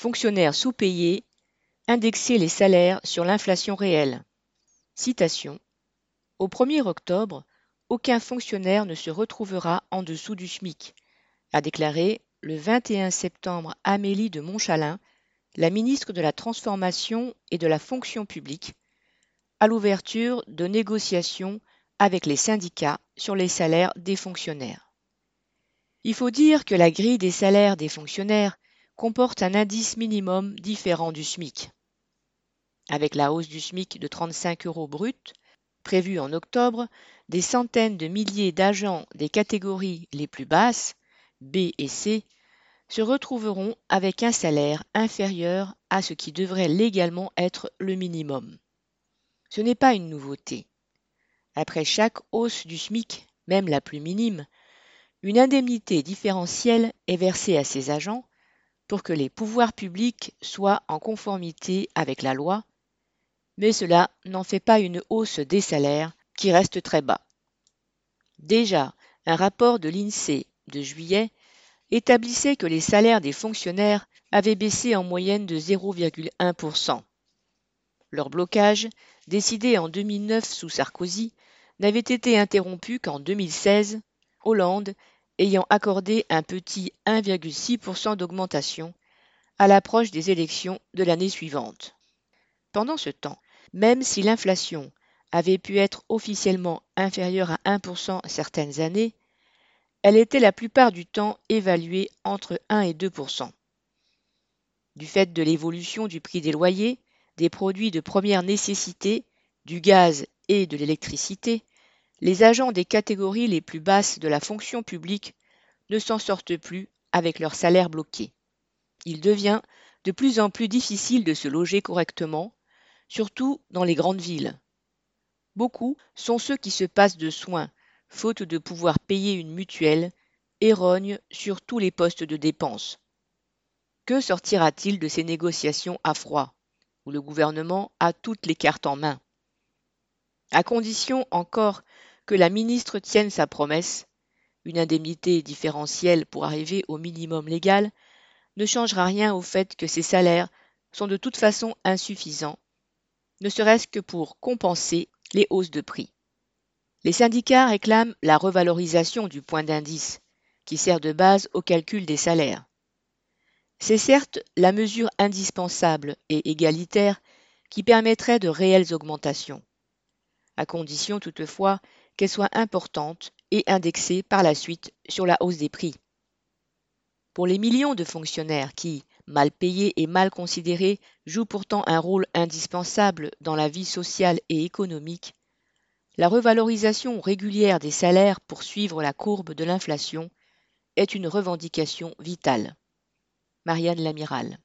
Fonctionnaires sous-payés, indexer les salaires sur l'inflation réelle. Citation. Au 1er octobre, aucun fonctionnaire ne se retrouvera en dessous du SMIC, a déclaré le 21 septembre Amélie de Montchalin, la ministre de la Transformation et de la Fonction publique, à l'ouverture de négociations avec les syndicats sur les salaires des fonctionnaires. Il faut dire que la grille des salaires des fonctionnaires comporte un indice minimum différent du SMIC. Avec la hausse du SMIC de 35 euros brut, prévue en octobre, des centaines de milliers d'agents des catégories les plus basses, B et C, se retrouveront avec un salaire inférieur à ce qui devrait légalement être le minimum. Ce n'est pas une nouveauté. Après chaque hausse du SMIC, même la plus minime, une indemnité différentielle est versée à ces agents pour que les pouvoirs publics soient en conformité avec la loi, mais cela n'en fait pas une hausse des salaires qui reste très bas. Déjà, un rapport de l'INSEE de juillet établissait que les salaires des fonctionnaires avaient baissé en moyenne de 0,1%. Leur blocage, décidé en 2009 sous Sarkozy, n'avait été interrompu qu'en 2016, Hollande ayant accordé un petit 1,6% d'augmentation à l'approche des élections de l'année suivante. Pendant ce temps, même si l'inflation avait pu être officiellement inférieure à 1% certaines années, elle était la plupart du temps évaluée entre 1 et 2%. Du fait de l'évolution du prix des loyers, des produits de première nécessité, du gaz et de l'électricité, les agents des catégories les plus basses de la fonction publique ne s'en sortent plus avec leur salaire bloqué. Il devient de plus en plus difficile de se loger correctement, surtout dans les grandes villes. Beaucoup sont ceux qui se passent de soins, faute de pouvoir payer une mutuelle, et sur tous les postes de dépenses. Que sortira-t-il de ces négociations à froid, où le gouvernement a toutes les cartes en main? À condition encore que la ministre tienne sa promesse, une indemnité différentielle pour arriver au minimum légal ne changera rien au fait que ces salaires sont de toute façon insuffisants, ne serait-ce que pour compenser les hausses de prix. Les syndicats réclament la revalorisation du point d'indice, qui sert de base au calcul des salaires. C'est certes la mesure indispensable et égalitaire qui permettrait de réelles augmentations, à condition toutefois qu'elle soit importante et indexée par la suite sur la hausse des prix. Pour les millions de fonctionnaires qui, mal payés et mal considérés, jouent pourtant un rôle indispensable dans la vie sociale et économique, la revalorisation régulière des salaires pour suivre la courbe de l'inflation est une revendication vitale. Marianne Lamiral